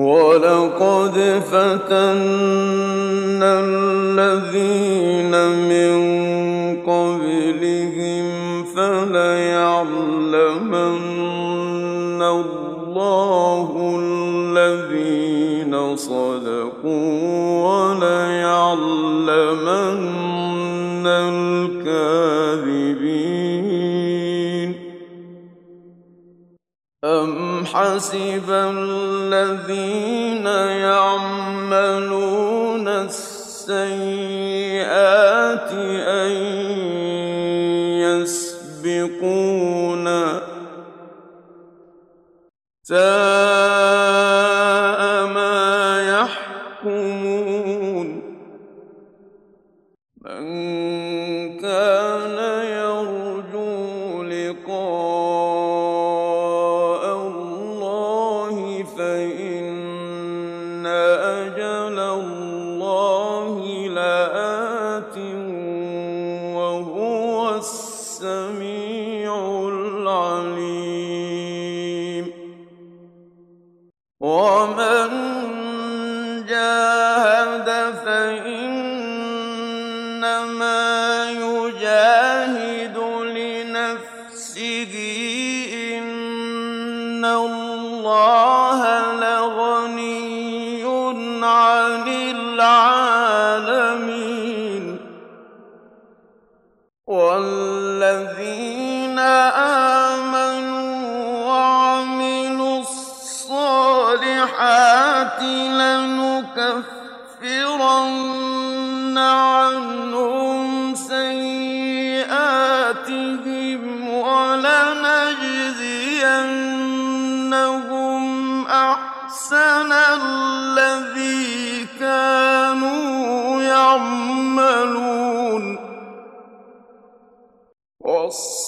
ولقد فتنا الذين من قبلهم فليعلمن الله الذين صدقوا وليعلمن الكاذبين. أم حسب الذين يعملون السيئات أن يسبقونا.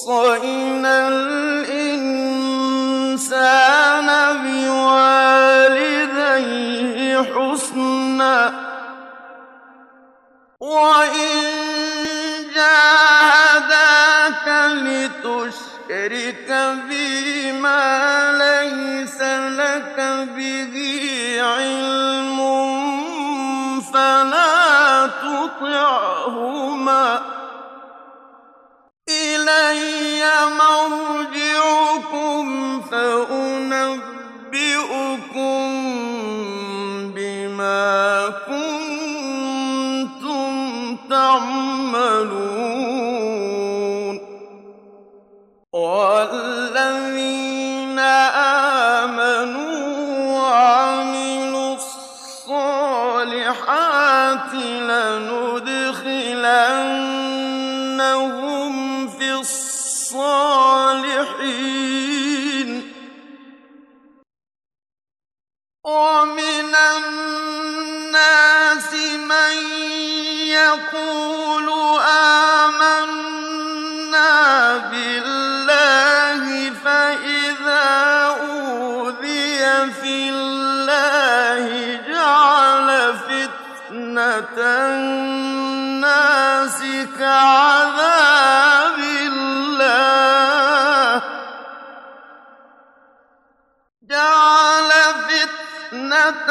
وصينا الإنسان بوالديه حسنا وإن جاهداك لتشرك بي ما ليس لك به علم فلا تطعهما الناس كعذاب الله. جعل فتنة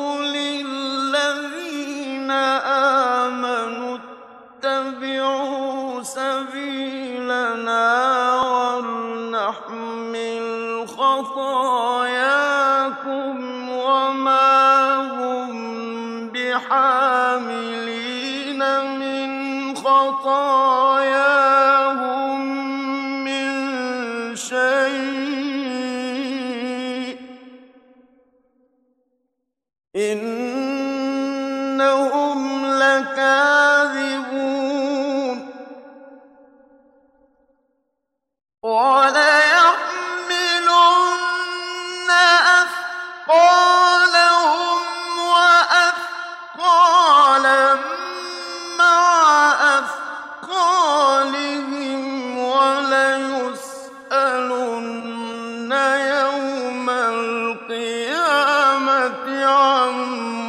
عما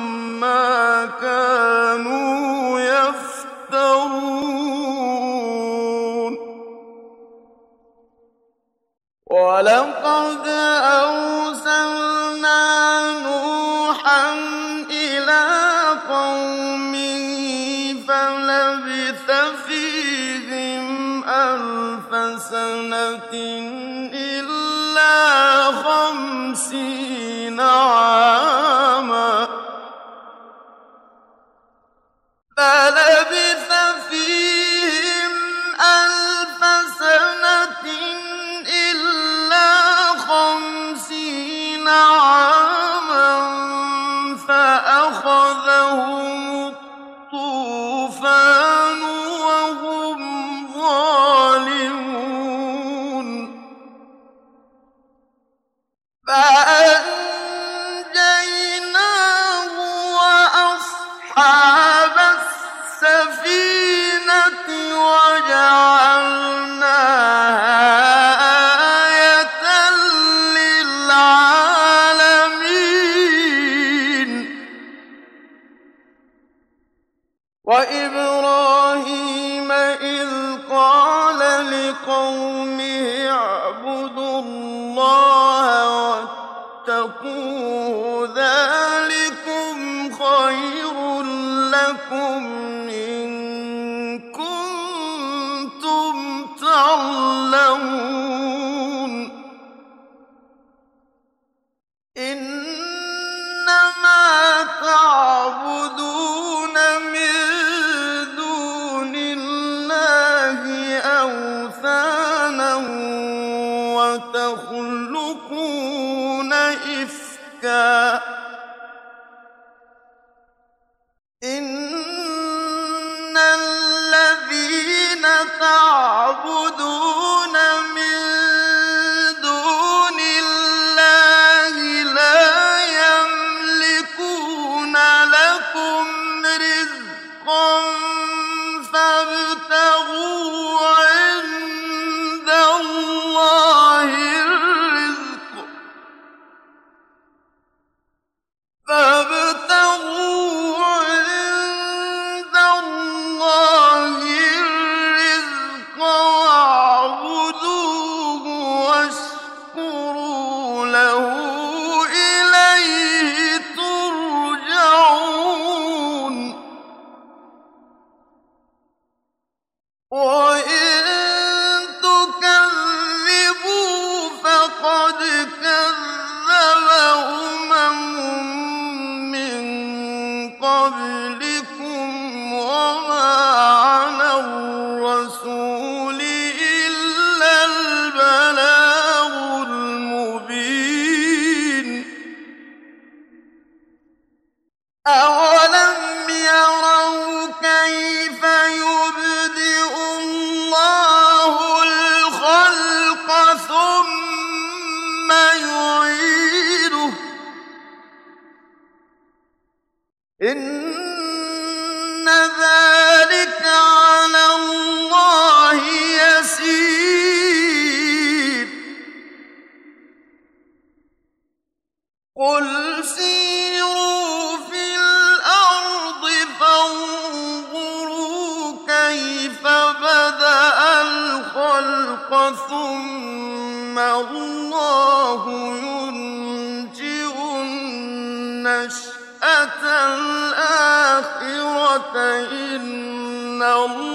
وإبراهيم إذ قال لقومه اعبدوا الله واتقوه ذلكم خير لكم الله ينجئ النشأة الآخرة. إن الله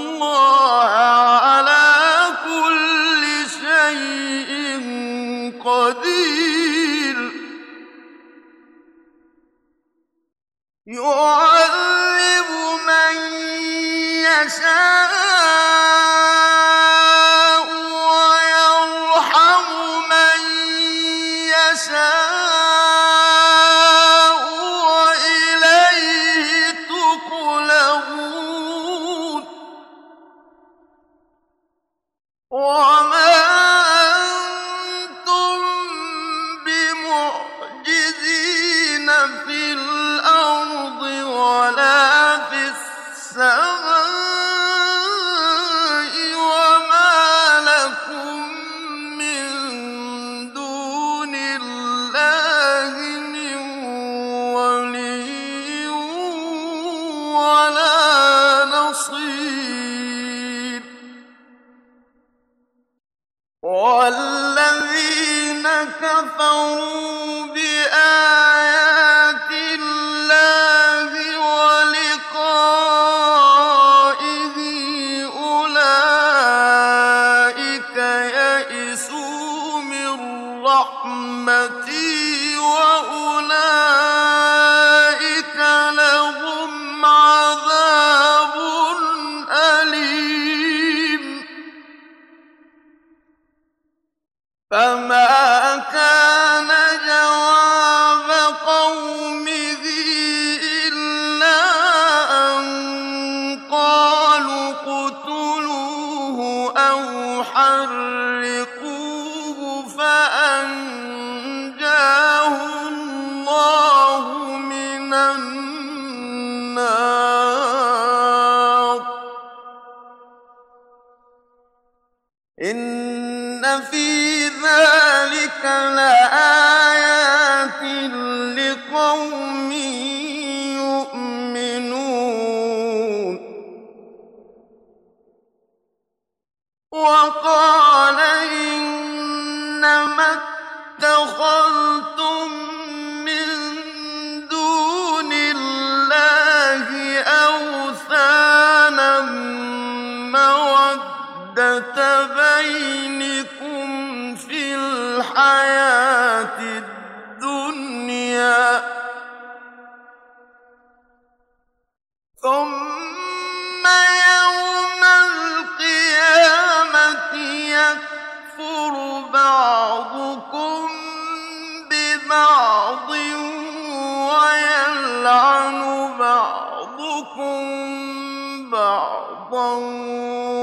وقال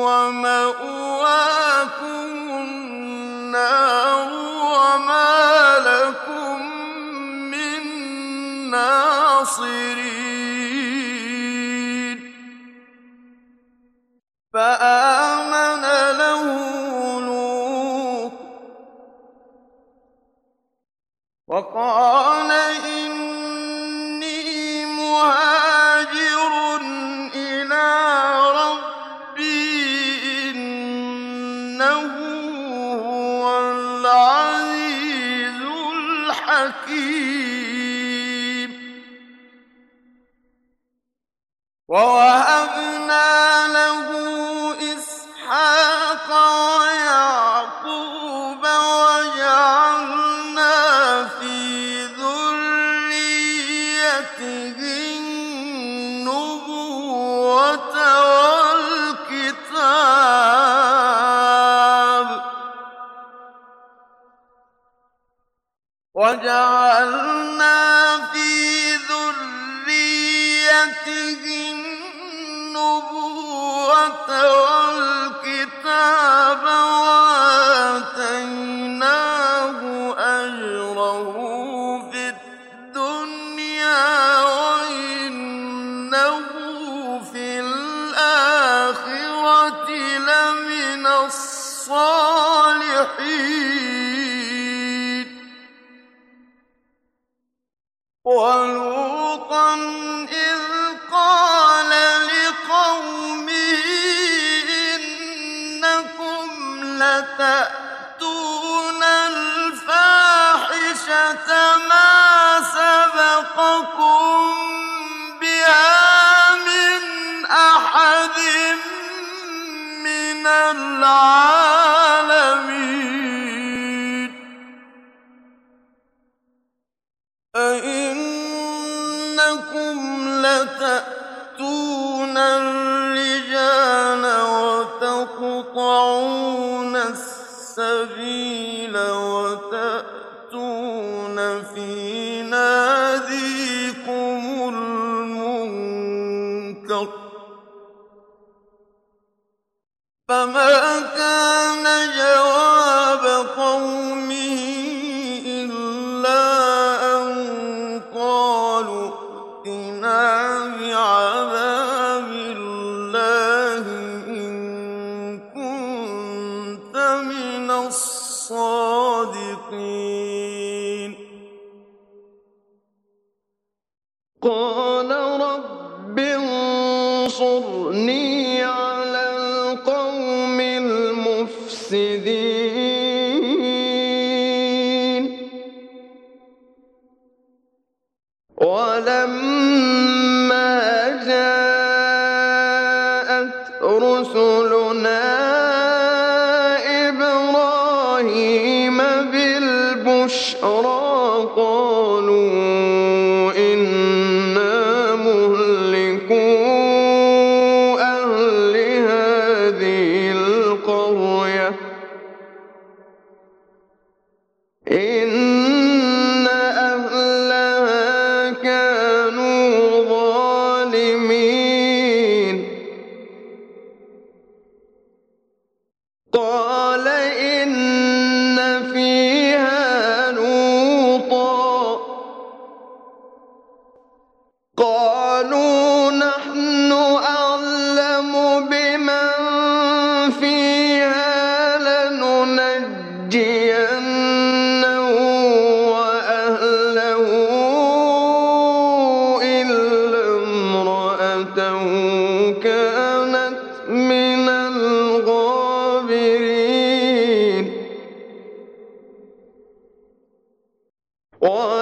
ومأواكم وما لكم من ناصرين. تأتي المفسدين. ولما One.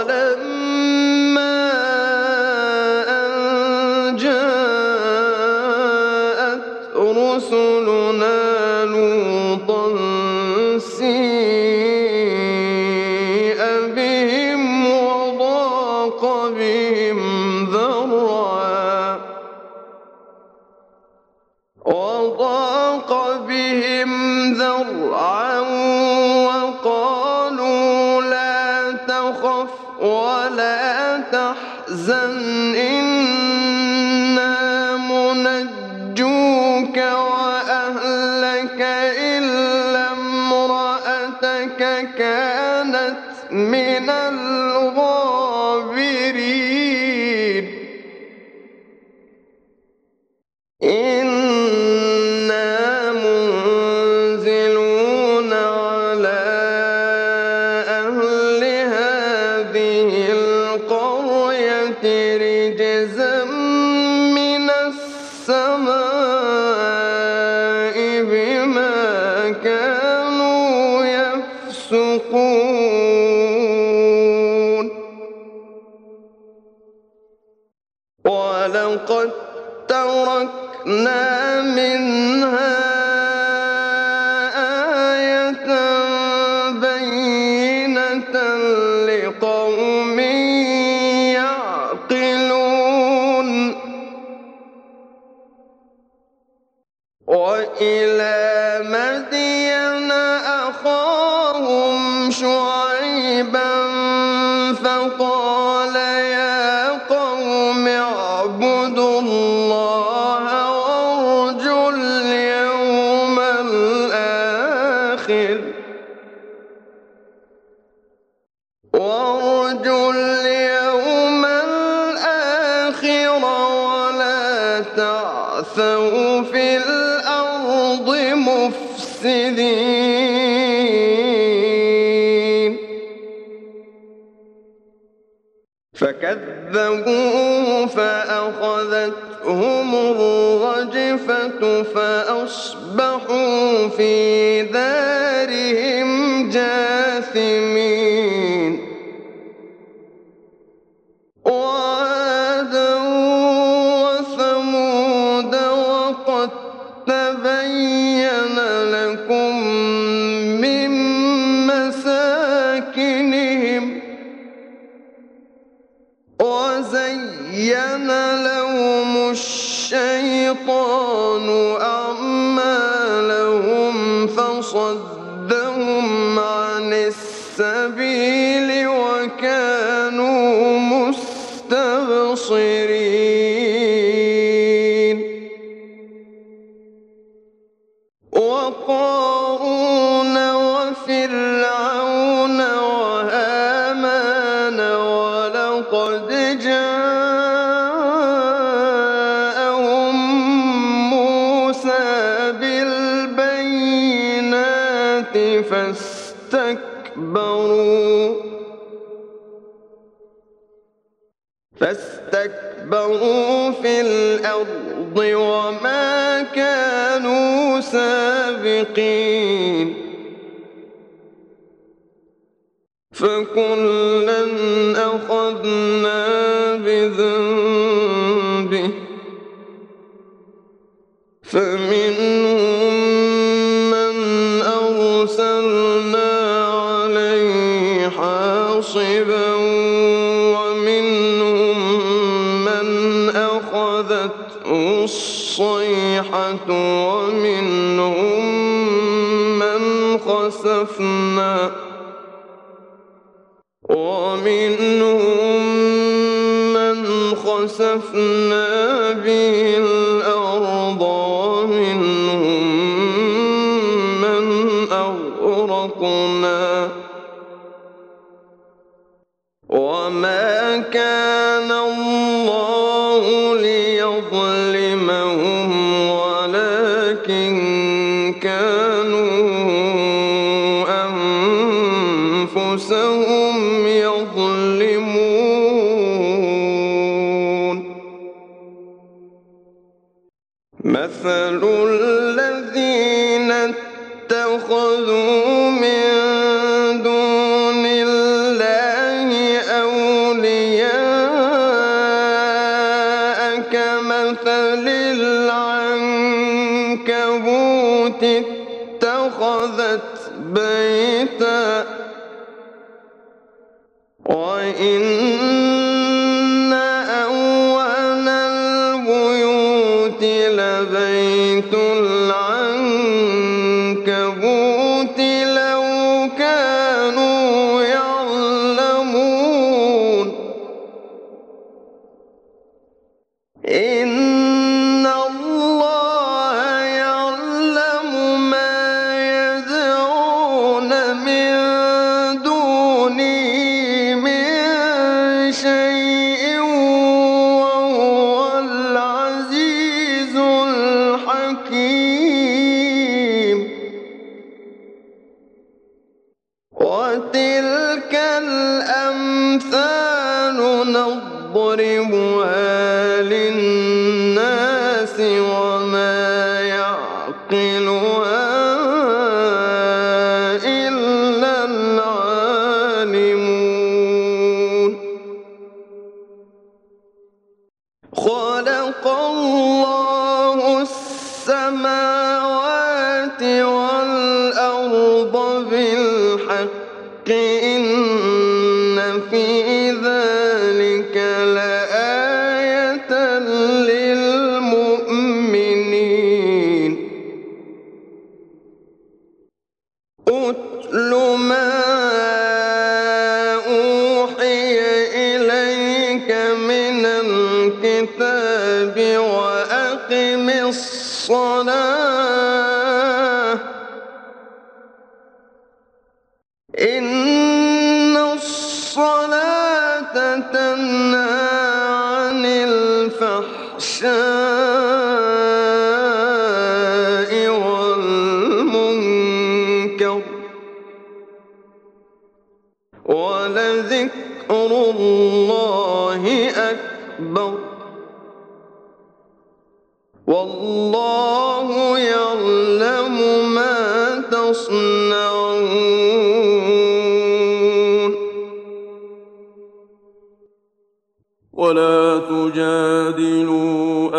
يفسقون. ولقد تركنا منها من في الأرض وما كانوا سابقين. فكلا أخذنا بذنب مثنى ومنهم من خسفنا مثل الذين اتخذوا من دون الله أولياء الحق ولا تجادلوا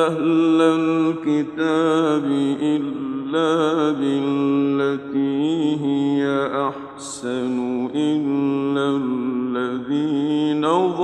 أهل الكتاب إلا بالتي هي أحسن إلا الذين ظلموا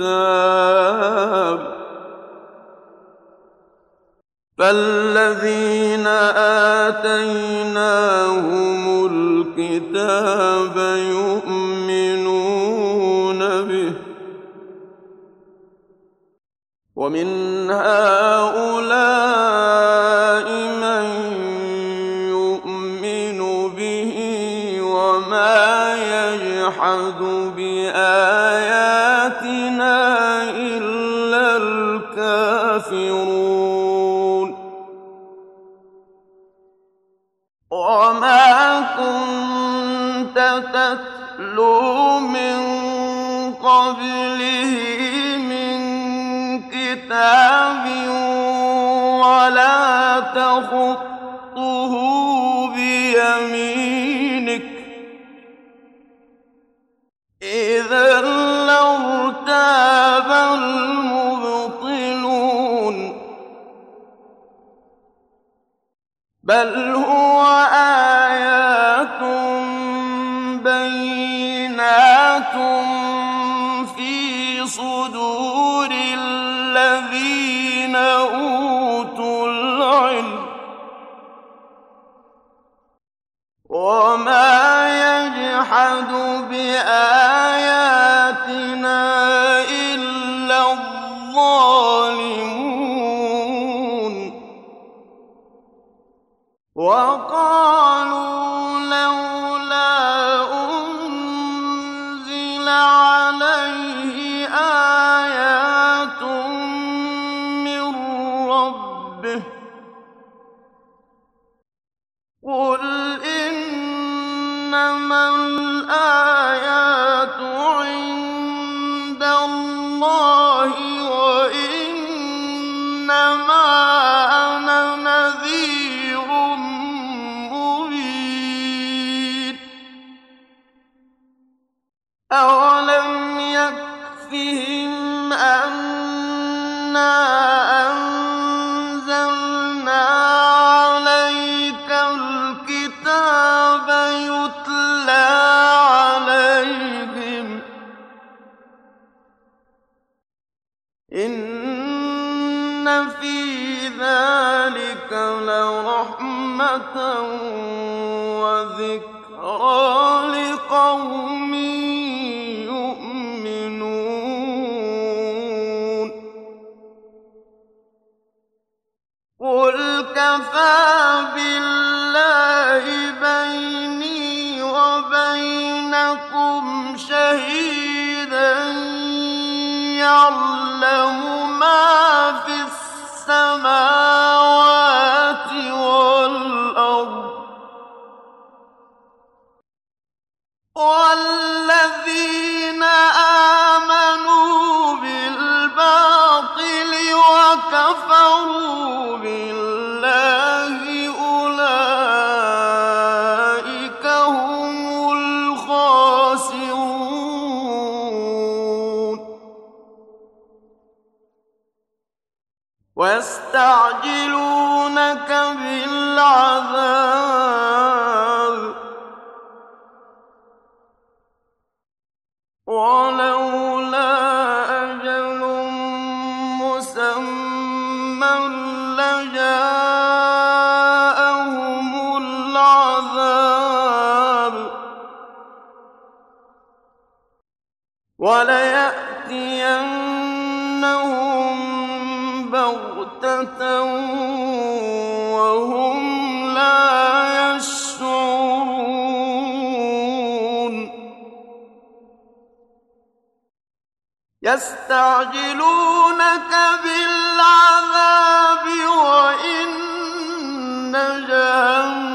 الكتاب فالذين آتيناهم الكتاب يؤمنون به ومن هؤلاء من كتاب ولا تخطه بيمينك إذا لارتاب المبطلون بل هو وما يجحد بآياتنا ذكرى لقومي وليأتينهم بغتة وهم لا يشعرون. يستعجلونك بالعذاب وإن جهنم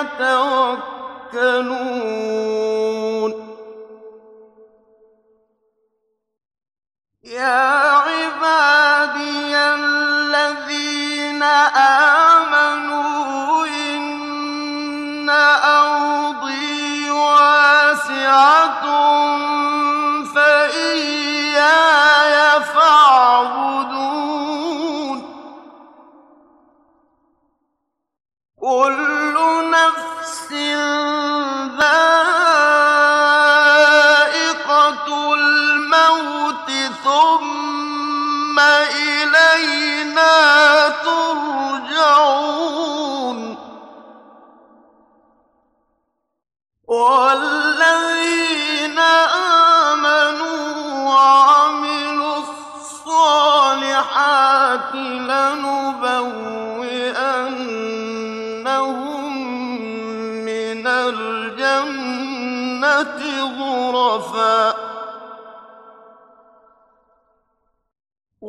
يتوكلون. يا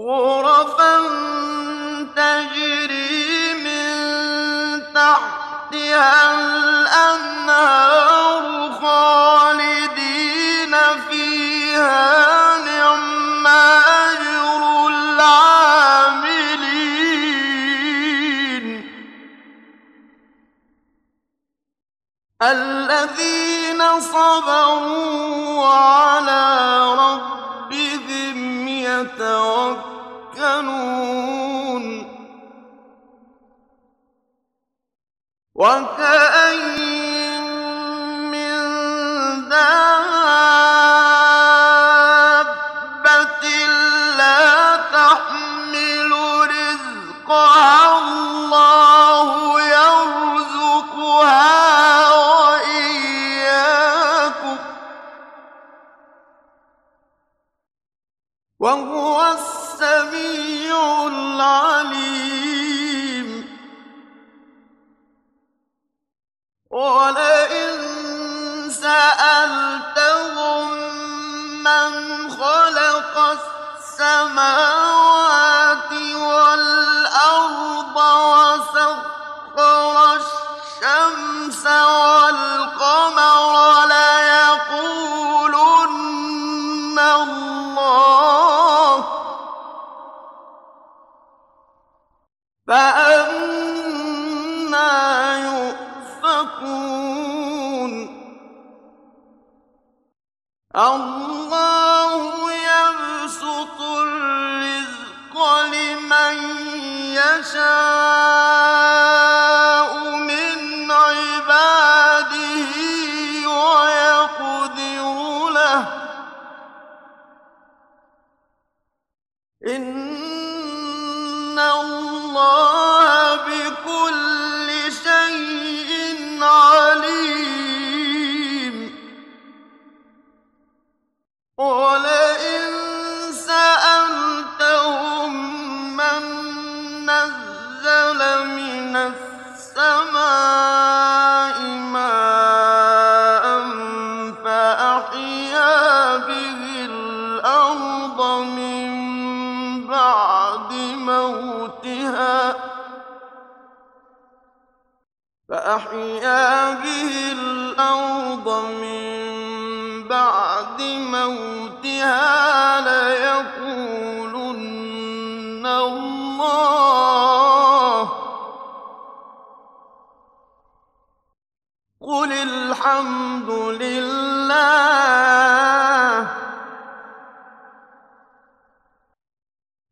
غرفا تجري من تحتها وك السماوات والأرض وسخر الشمس والقمر الحمد لله.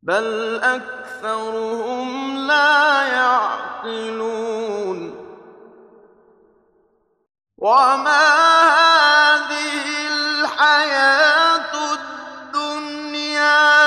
بل أكثرهم لا يعقلون. وما هذه الحياة الدنيا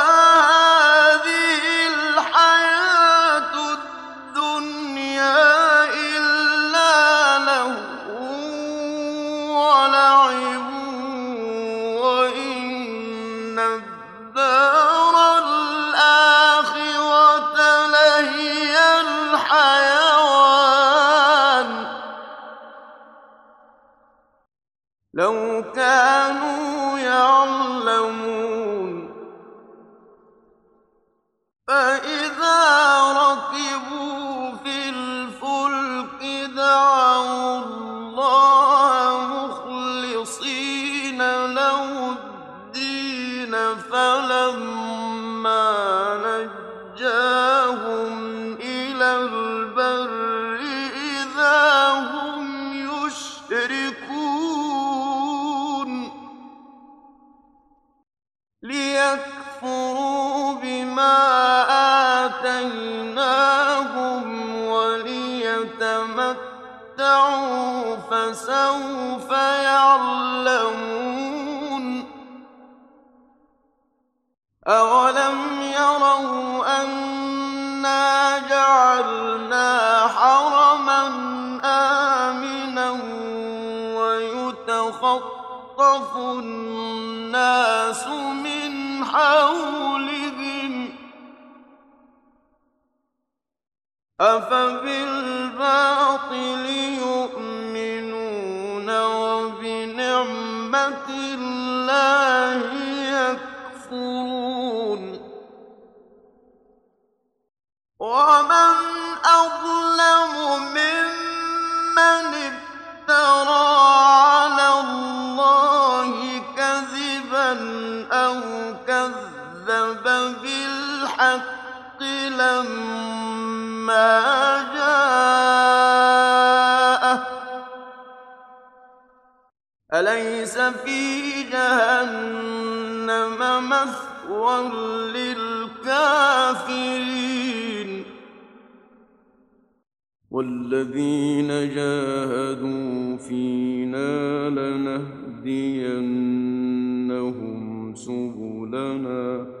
ويتخطف الناس من حولهم أفبالباطل يؤمنون وبنعمة الله يكفرون ومن أظلم ممن افترى بالحق لما جاءه. أليس في جهنم مثوى للكافرين؟ والذين جاهدوا فينا لنهدينهم سبلنا.